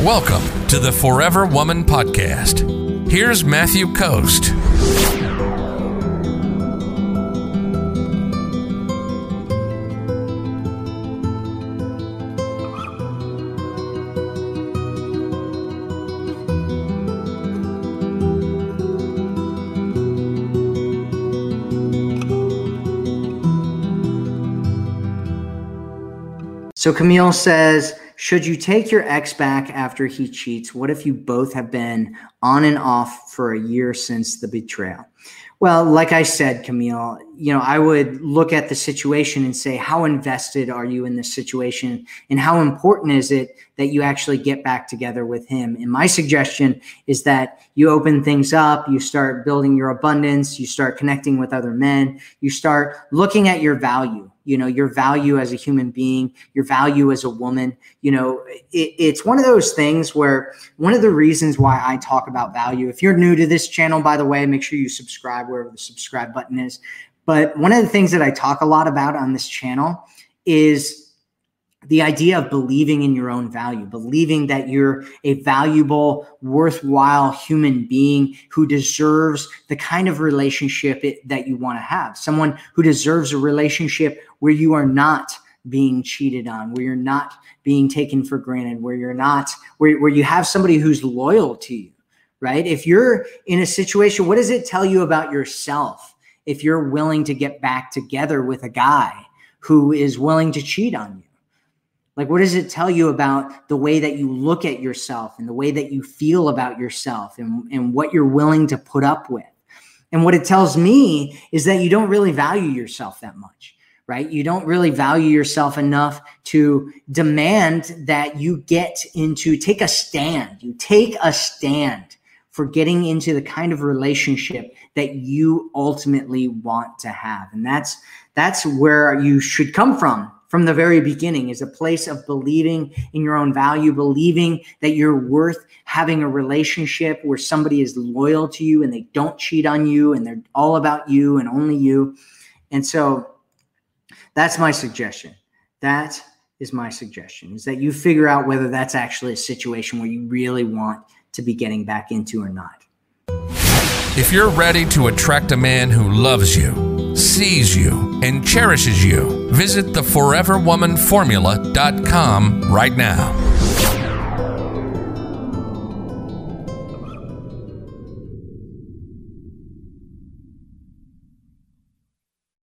Welcome to the Forever Woman Podcast. Here's Matthew Coast. So Camille says, should you take your ex back after he cheats? What if you both have been on and off for a year since the betrayal? Well, like I said, Camille, you know, I would look at the situation and say, how invested are you in this situation? And how important is it that you actually get back together with him? And my suggestion is that you open things up, you start building your abundance, you start connecting with other men, you start looking at your value you know your value as a human being your value as a woman you know it, it's one of those things where one of the reasons why i talk about value if you're new to this channel by the way make sure you subscribe wherever the subscribe button is but one of the things that i talk a lot about on this channel is the idea of believing in your own value, believing that you're a valuable, worthwhile human being who deserves the kind of relationship it, that you want to have. Someone who deserves a relationship where you are not being cheated on, where you're not being taken for granted, where you're not, where, where you have somebody who's loyal to you, right? If you're in a situation, what does it tell you about yourself if you're willing to get back together with a guy who is willing to cheat on you? Like, what does it tell you about the way that you look at yourself and the way that you feel about yourself and, and what you're willing to put up with? And what it tells me is that you don't really value yourself that much right? You don't really value yourself enough to demand that you get into, take a stand. You take a stand for getting into the kind of relationship that you ultimately want to have. And that's that's where you should come from from the very beginning is a place of believing in your own value, believing that you're worth having a relationship where somebody is loyal to you and they don't cheat on you and they're all about you and only you. And so that's my suggestion. That is my suggestion is that you figure out whether that's actually a situation where you really want to be getting back into or not. If you're ready to attract a man who loves you, sees you, and cherishes you, visit theforeverwomanformula.com right now.